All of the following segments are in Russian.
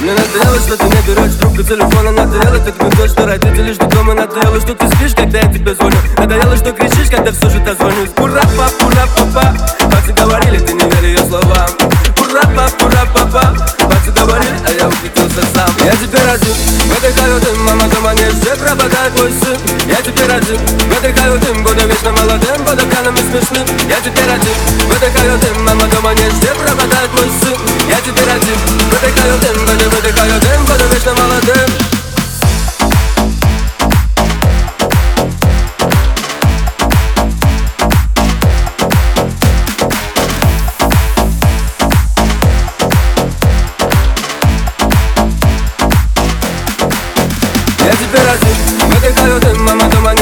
Мне надоело, что ты не берешь трубку телефона Надоело, ты гудешь, что родители ждут дома Надоело, что ты спишь, когда я тебе звоню. Надоело, что кричишь, когда все же дозвонюсь. Ура, пап, ура, папа Пацаны говорили, ты не верь ее словам. Ура, пап, ура, папа Пацаны говорили, а я ухитрился сам. Я теперь один, выдыхаю дым Мама дома не все пропадает твой сын. Я теперь один, выдыхаю дым Буду вечно молодым, буду пьяным и смешным. Я теперь один, выдыхаю дым Мама дома не все пропадает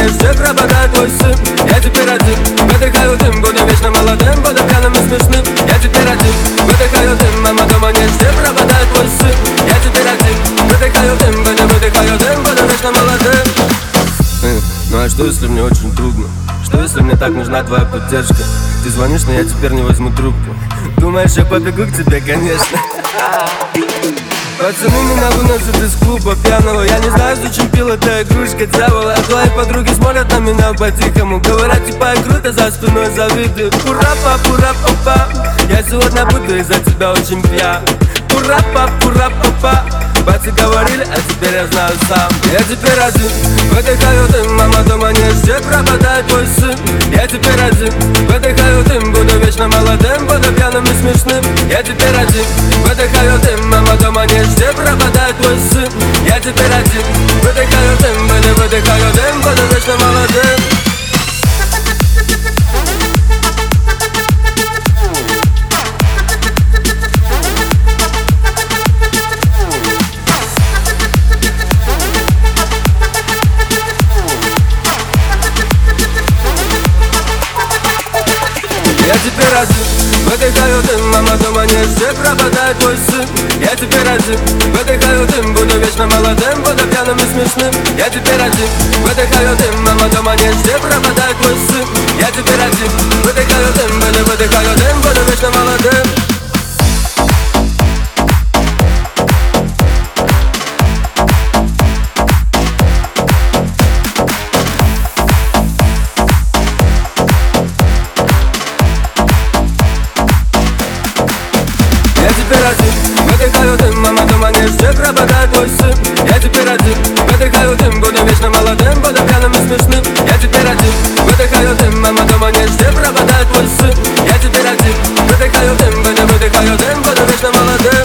Мама дома не все пропадает твой сын Я теперь один, выдыхаю дым Буду вечно молодым, буду пьяным и смешным. Я теперь один, выдыхаю дым Мама дома не все пропадает твой сын Я теперь один, выдыхаю дым Буду выдыхаю дым, буду вечно молодым. Э, Ну а что если мне очень трудно? Что если мне так нужна твоя поддержка? Ты звонишь, но я теперь не возьму трубку. Думаешь, я побегу к тебе, конечно Пацаны меня выносят из клуба пьяного. Я не знаю, зачем пил эта игрушка дьявола. А твои подруги смотрят на меня по-тихому. Говорят, типа, круто за спиной завидуют Ура, пап, ура, папа Я сегодня буду из-за тебя очень пьян. Ура, пап, ура, папа Бати говорили, а теперь я знаю сам. Я теперь один, выдыхаю дым Мама дома не все пропадает твой сын. Я теперь один, выдыхаю дым Буду вечно молодым, буду пьяным и смешным. Я теперь один, выдыхаю дым Мама дома не все пропадает твой сын. Я теперь один, выдыхаю дым Буду выдыхаю дым, буду вечно молодым. Я теперь один, выдыхаю дым Мама дома не все пропадает твой сын. Я теперь один, выдыхаю дым Буду вечно молодым, буду пьяным и смешным. Я теперь один, выдыхаю дым Мама дома не все пропадает теперь один. Выдыхаю дым, мама дома не все пропадает. Твой сын Я теперь один. Выдыхаю дым, буду вечно молодым, буду пьяным и смешным. Я теперь один. Выдыхаю дым, мама дома не все пропадает. Твой сын Я теперь один. Выдыхаю дым, буду выдыхаю дым, буду вечно молодым.